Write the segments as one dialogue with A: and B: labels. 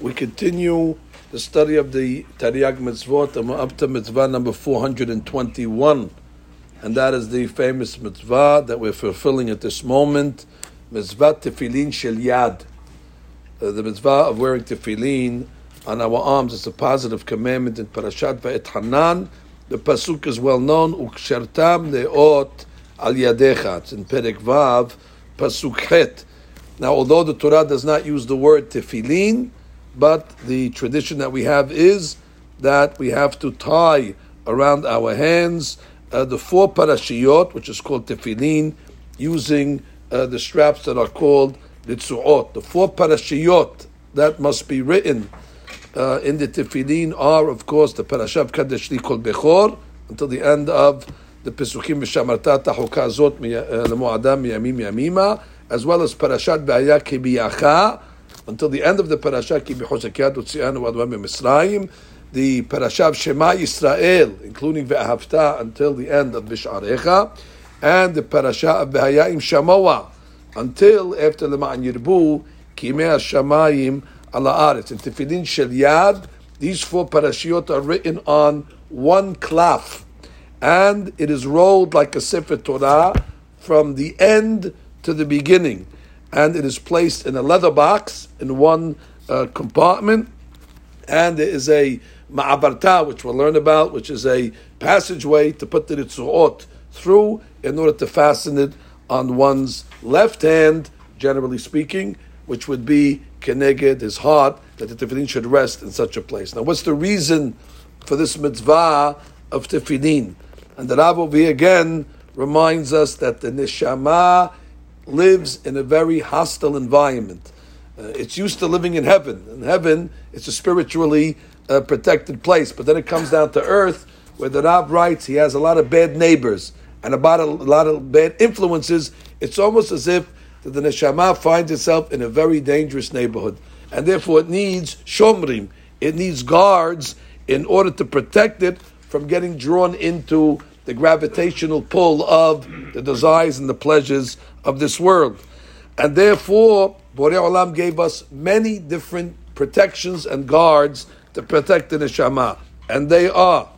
A: We continue the study of the Tariag Mitzvot, and we're up to mitzvah number 421. And that is the famous mitzvah that we're fulfilling at this moment, mitzvah tefillin shel yad. Uh, the mitzvah of wearing tefillin on our arms is a positive commandment in Parashat Va'et Hanan. The pasuk is well known, ukshertam leot al yadecha. It's in Perek Vav, pasuk. Now, although the Torah does not use the word tefillin, but the tradition that we have is that we have to tie around our hands uh, the four parashiyot, which is called tefillin, using uh, the straps that are called litzuot. The four parashiyot that must be written uh, in the tefillin are, of course, the parashat Kadesh Li Kol Bechor until the end of the Pesukim Mishamarta Tahuka Zot Lemo'adam Miyamim Yamima, as well as parashat Ba'aya Kibiyacha until the end of the parashat Ki Bichosekiat Utzianu Adwam Misraim, the parashat Shema Yisrael, including Ve'ahavta until the end of Visharecha, and the parashat of Behayim Shamoa until after Lema'an Yirbu Kimei Shamayim ala aretz. In Tefillin Shel Yad, these four parashiyot are written on one klaf, and it is rolled like a Sefer Torah from the end to the beginning, and it is placed in a leather box in one uh, compartment, and there is a ma'abarta, which we'll learn about, which is a passageway to put the ritzuot through in order to fasten it on one's left hand, generally speaking, which would be keneged his heart that the tefillin should rest in such a place. Now, what's the reason for this mitzvah of tefillin? And the Rav over here again reminds us that the neshama lives in a very hostile environment. Uh, it's used to living in heaven. In heaven, it's a spiritually uh, protected place. But then it comes down to earth, where the Rav writes he has a lot of bad neighbors and about a, lot of bad influences. It's almost as if the neshama finds itself in a very dangerous neighborhood, and therefore it needs shomrim, it needs guards in order to protect it from getting drawn into the gravitational pull of the desires and the pleasures of this world. And therefore, Borei Olam gave us many different protections and guards to protect the neshama, and they are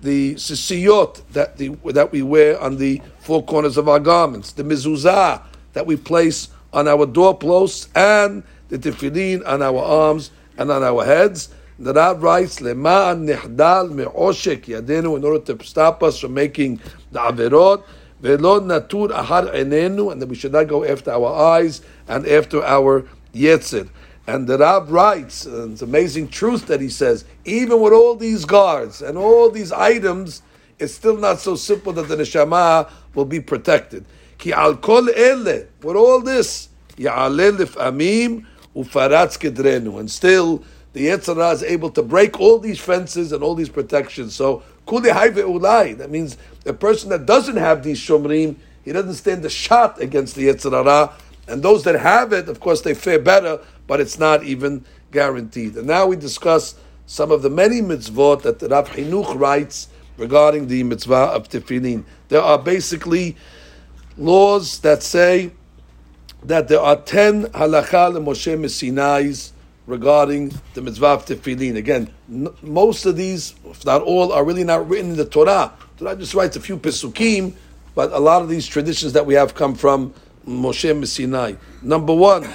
A: the sisiyot that the that we wear on the four corners of our garments, the mezuzah that we place on our doorposts, and the tefillin on our arms and on our heads. The Rav writes, "Leman nihdal me'oshek yadenu," in order to stop us from making the averot. Velo natur ahar enenu, and that we should not go after our eyes and after our yetzer. And the Rab writes, and it's amazing truth that he says, even with all these guards and all these items, it's still not so simple that the neshama will be protected. Ki al kol ele, with all this, ya'aleh lif'amim ufaratz kedrenu. And still, the yetzer hara is able to break all these fences and all these protections. So, kuli ulai, that means the person that doesn't have these shomrim, he doesn't stand a shot against the yetzer hara. And those that have it, of course, they fare better, but it's not even guaranteed. And now we discuss some of the many mitzvot that the Rav Chinuch writes regarding the mitzvah of tefillin. There are basically laws that say that there are ten halacha Moshe Messinais regarding the mitzvah of tefillin. Again, n- most of these, if not all, are really not written in the Torah. Torah just writes a few pesukim, but a lot of these traditions that we have come from Moshe Messinai. Number one,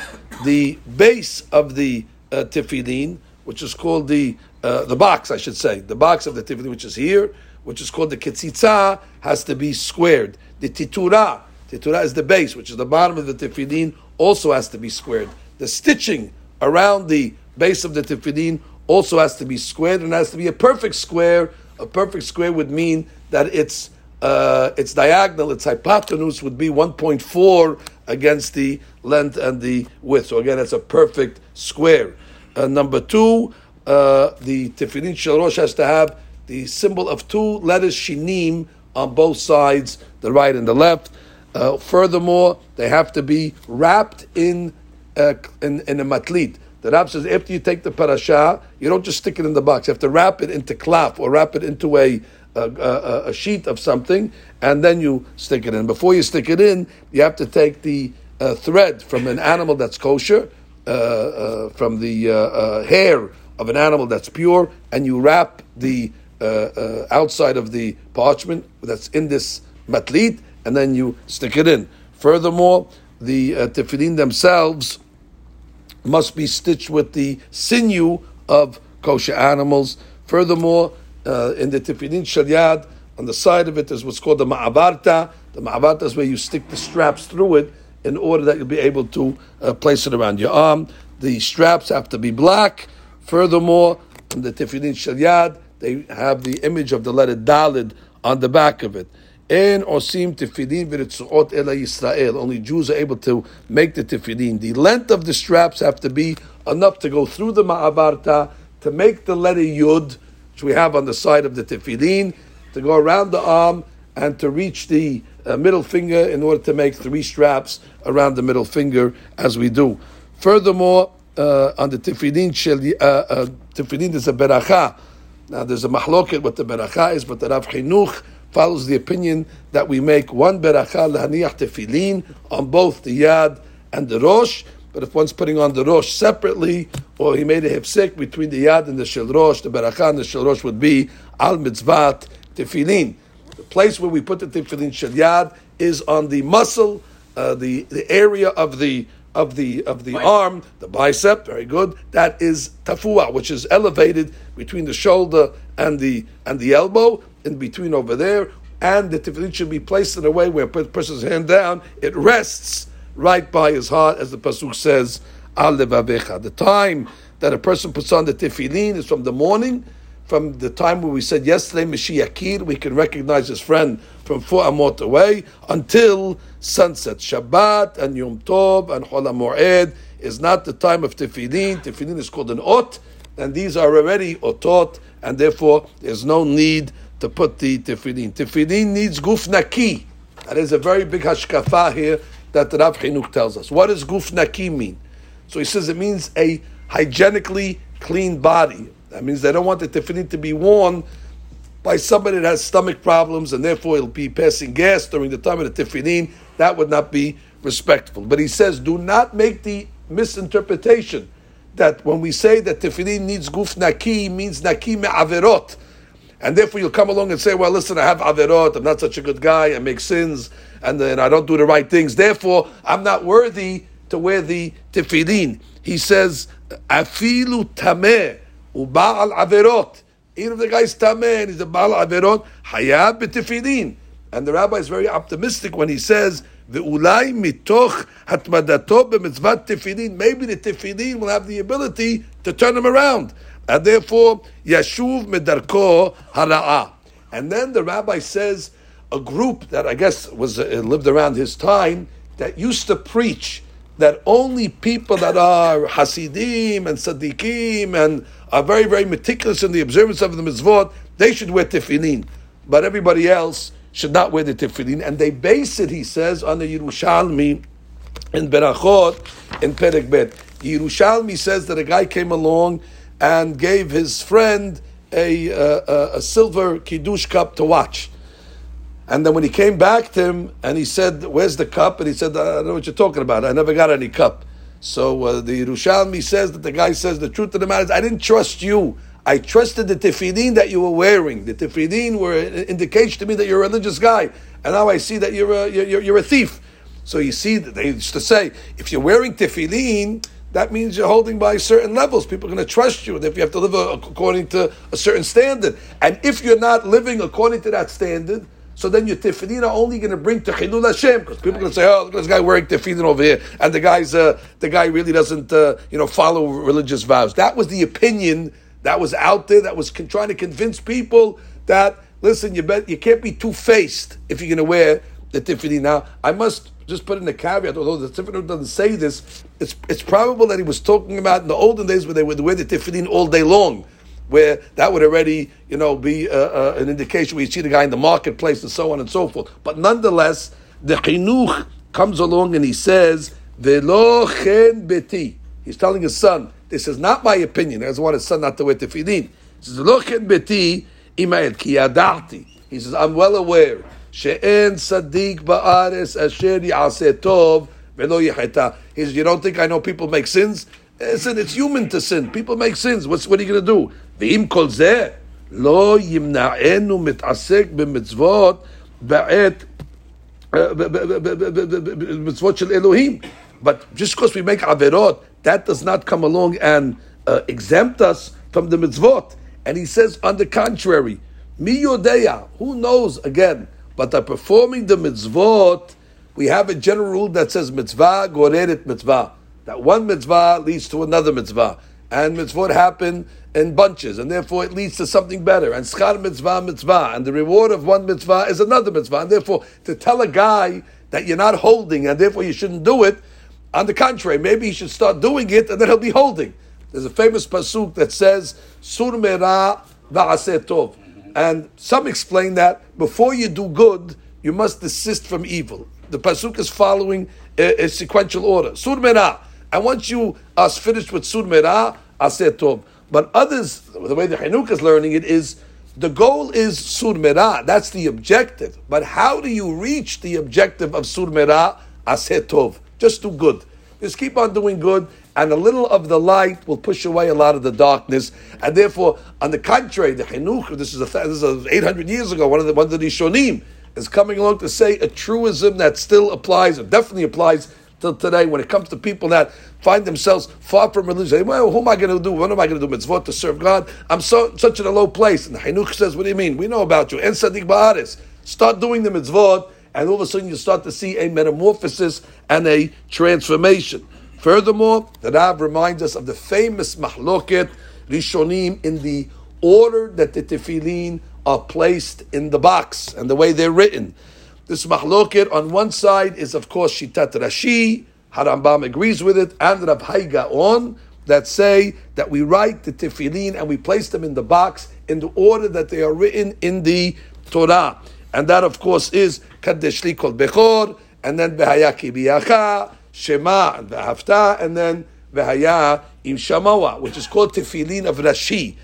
A: the base of the uh, tefillin, which is called the uh, the box, I should say, the box of the tefillin, which is here, which is called the ketzitza, has to be squared. The titura, titura is the base, which is the bottom of the tefillin, also has to be squared. The stitching around the base of the tefillin also has to be squared, and has to be a perfect square. A perfect square would mean that it's uh, its diagonal, its hypotenuse would be 1.4 against the length and the width. So again, it's a perfect square. Uh, number two, uh, the tefillin shel rosh has to have the symbol of two letters shinim on both sides, the right and the left. Uh, furthermore, they have to be wrapped in uh, in, in a matlit. The Rab says after you take the parasha, you don't just stick it in the box. You have to wrap it into cloth or wrap it into a a, a, a, sheet of something, and then you stick it in. Before you stick it in, you have to take the uh, thread from an animal that's kosher, uh, uh, from the uh, uh, hair of an animal that's pure, and you wrap the uh, outside of the parchment that's in this matlit, and then you stick it in. Furthermore, the uh, tefillin themselves must be stitched with the sinew of kosher animals. Furthermore, uh, in the tefillin shalyad, on the side of it is what's called the ma'abarta. The ma'abarta is where you stick the straps through it in order that you'll be able to uh, place it around your arm. The straps have to be black. Furthermore, in the tefillin shalyad, they have the image of the letter dalid on the back of it. En osim tefillin v'ritzuot ela Yisrael. Only Jews are able to make the tefillin. The length of the straps have to be enough to go through the ma'abarta to make the letter yud, which we have on the side of the tefillin, to go around the arm and to reach the uh, middle finger in order to make three straps around the middle finger as we do. Furthermore, uh, on the tefillin, uh, uh, tefillin is a beracha. Now there's a mahloket what the beracha is, but the Rav Chinuch follows the opinion that we make one beracha lahaniach tefillin on both the yad and the rosh. But if one's putting on the rosh separately, or he made a hipsik between the yad and the shel rosh, the beracha and the shel rosh would be al mitzvat tefillin. The place where we put the tefillin shel yad is on the muscle, uh, the the area of the of the of the arm, the bicep, very good. That is tafua, which is elevated between the shoulder and the and the elbow in between over there, and the tefillin should be placed in a way where a person's hand down, it rests right by his heart, as the pasuk says. The time that a person puts on the tefillin is from the morning, from the time when we said yesterday, misheyakir, we can recognize his friend from four amot away, until sunset. Shabbat and Yom Tov and Chol HaMoed is not the time of tefillin. Tefillin is called an ot, and these are already otot, and therefore there's no need to put the tefillin. Tefillin needs guf naki. That is a very big hashkafa here that Rav Chinuch tells us. What does guf naki mean? So he says it means a hygienically clean body. That means they don't want the tefillin to be worn by somebody that has stomach problems and therefore he'll be passing gas during the time of the tefillin. That would not be respectful. But he says, do not make the misinterpretation that when we say that tefillin needs guf naki, means naki me'averot and therefore you'll come along and say, well, listen, I have averot, I'm not such a good guy, I make sins, and then I don't do the right things. Therefore, I'm not worthy to wear the tefillin. He says, afilu tameh uba'al averot. Even if the guy's tameh and he's a ba'al averot, hayab b'tefillin. And the rabbi is very optimistic when he says, ואולי מתוך התמדתו במצוות תפילין, maybe the tefillin will have the ability to turn him around and therefore yashuv medarko hara'ah. And then the rabbi says a group that I guess was uh, lived around his time that used to preach that only people that are hasidim and tzaddikim and are very very meticulous in the observance of the mitzvot they should wear tefillin, but everybody else should not wear the tefillin. And they base it, he says, on the Yerushalmi in Berachot in Perek Bet. Yerushalmi says that a guy came along and gave his friend a, a, a silver kiddush cup to watch. And then when he came back to him and he said, "Where's the cup?" and he said, "I don't know what you're talking about. I never got any cup." So uh, the Yerushalmi says that the guy says the truth of the matter is, I didn't trust you. I trusted the tefillin that you were wearing. The tefillin were an indication to me that you're a religious guy, and now I see that you're a, you're, you're a thief. So you see, they used to say, if you're wearing tefillin, that means you're holding by certain levels. People are going to trust you, and if you have to live according to a certain standard, and if you're not living according to that standard, so then your tefillin are only going to bring to Chilul Hashem because people are going to say, "Oh, look at this guy wearing tefillin over here," and the guy's uh, the guy really doesn't uh, you know follow religious vows. That was the opinion that was out there that was con- trying to convince people that listen, you bet you can't be two faced if you're going to wear the tefillin. Now, I must just put in a caveat, although the Tiferet doesn't say this, it's, it's probable that he was talking about in the olden days where they would wear the tefillin all day long, where that would already, you know, be uh, uh, an indication where you see the guy in the marketplace and so on and so forth. But nonetheless, the chinuch comes along and he says, "Velo beti." He's telling his son, "This is not my opinion. I just want his son not to wear tefillin." He says, "Velo beti." Imayet ki. He says, I'm well aware. She'en Sadiq ba'aris Asher Ya'aseh Tov Velo Yecheta. He says, you don't think I know people make sins? Listen, it's human to sin. People make sins. What's, what are you going to do? V'im kol zeh lo yimna'enu mit'asek b'mitzvot ba'et mitzvot shel Elohim. But just because we make averot, that does not come along and uh, exempt us from the mitzvot. And he says, on the contrary, mi yodeya, who knows again, but by performing the mitzvot, we have a general rule that says mitzvah goreret mitzvah. That one mitzvah leads to another mitzvah. And mitzvot happen in bunches, and therefore it leads to something better. And schar mitzvah mitzvah, and the reward of one mitzvah is another mitzvah. And therefore, to tell a guy that you're not holding, and therefore you shouldn't do it, on the contrary, maybe he should start doing it, and then he'll be holding. There's a famous pasuk that says, "Sur mera tov," and some explain that before you do good, you must desist from evil. The pasuk is following a, a sequential order. Sur mera, and once you are finished with sur mera, tov. But others, the way the Chinuch is learning it is, the goal is sur mera. That's the objective. But how do you reach the objective of sur mera? Tov. Just do good. Just keep on doing good, and a little of the light will push away a lot of the darkness. And therefore, on the contrary, the Chinuch, this is, a, this is 800 years ago, one of the, one of the Shonim, is coming along to say a truism that still applies, or definitely applies till today when it comes to people that find themselves far from religion. Well, who am I going to do? What am I going to do? Mitzvot to serve God? I'm so such in a low place. And the Chinuch says, what do you mean? We know about you. And Sadiq Ba'aris. Start doing the mitzvot and all of a sudden you start to see a metamorphosis and a transformation. Furthermore, the Rav reminds us of the famous mahloket rishonim in the order that the tefillin are placed in the box and the way they're written. This mahloket on one side is of course Shitat Rashi, Harambam agrees with it, and Rav on that say that we write the tefillin and we place them in the box in the order that they are written in the Torah. And that, of course, is Kaddish Li Kol Bechor, and then Behaya Ki Biyacha, Shema, and V'hafta, and then V'haya Im Shamawa, which is called Tefillin of Rashi,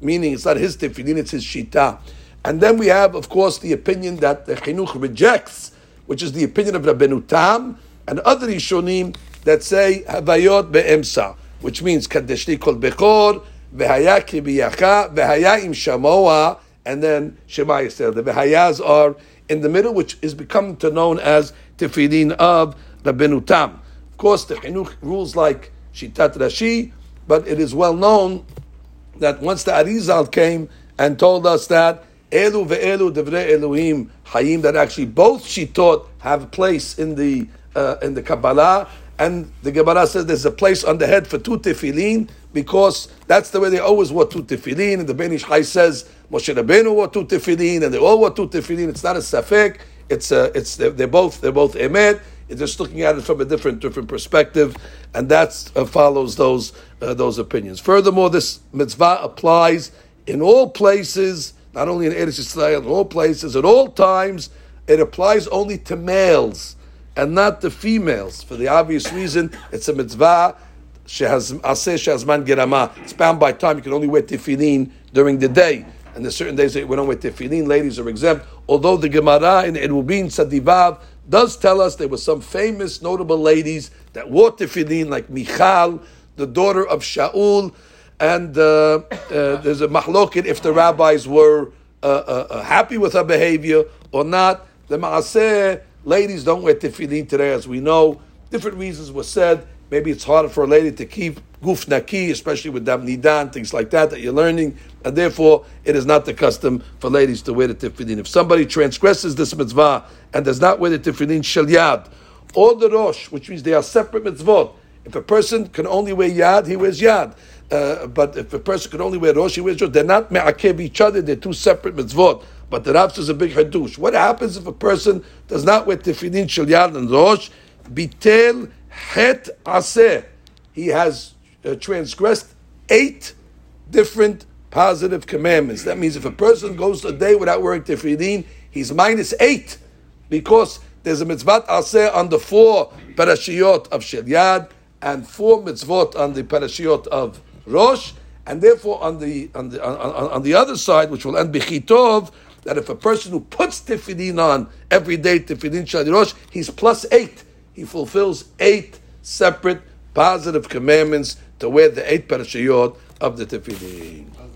A: meaning it's not his Tefillin, it's his Shita. And then we have, of course, the opinion that the Chinuch rejects, which is the opinion of Rabbeinu Tam, and other Rishonim that say Havayot Be'emsa, which means Kaddish Li Kol Bechor, V'haya Ki Biyacha, V'haya Im Shamawa, and then Shema Yisrael. The Vehayaz are in the middle, which is become to known as Tefillin of Of course, the Chinuch rules like Shitat Rashi, but it is well known that once the Arizal came and told us that Elu ve'elu devre Elohim Hayim, that actually both Shitot have place in the uh, in the Kabbalah, and the Gemara says there's a place on the head for two tefillin because that's the way they always wore two tefillin. And the Ben Ish Chai says Moshe Rabbeinu wore two tefillin, and they all wore two tefillin. It's not a safek. It's a, it's they're, they're both they're both emet. Just looking at it from a different different perspective, and that uh, follows those uh, those opinions. Furthermore, this mitzvah applies in all places, not only in Eretz Yisrael, in all places, at all times. It applies only to males and not the females. For the obvious reason, it's a mitzvah. It's bound by time. You can only wear tefillin during the day. And there's certain days that we don't wear tefillin. Ladies are exempt. Although the Gemara in Erubin Sadivav does tell us there were some famous, notable ladies that wore tefillin, like Michal, the daughter of Shaul. And uh, uh, there's a mahloket if the rabbis were uh, uh, uh happy with her behavior or not. The Maaseh Ladies don't wear tefillin today, as we know. Different reasons were said. Maybe it's harder for a lady to keep guf naki, especially with dam nidan, things like that that you're learning, and therefore it is not the custom for ladies to wear the tefillin. If somebody transgresses this mitzvah and does not wear the tefillin shel yad, or the rosh, which means they are separate mitzvot. If a person can only wear yad, he wears yad. Uh, but if a person can only wear rosh, he wears rosh. They're not me'akev each other. They're two separate mitzvot. But the Rav says a big hadush. What happens if a person does not wear tefillin shel yad and rosh? Bitel het aseh. He has Uh, transgressed eight different positive commandments. That means if a person goes a day without wearing tefillin, he's minus eight because there's a mitzvah aseh on the four parashiyot of Shelyad and four mitzvot on the parashiyot of rosh. And therefore, on the on the on, on, on the other side, which will end bichitov, that if a person who puts tefillin on every day, tefillin shalirosh, he's plus eight. He fulfills eight separate positive commandments to wear the eight parashiyot of the tefillin.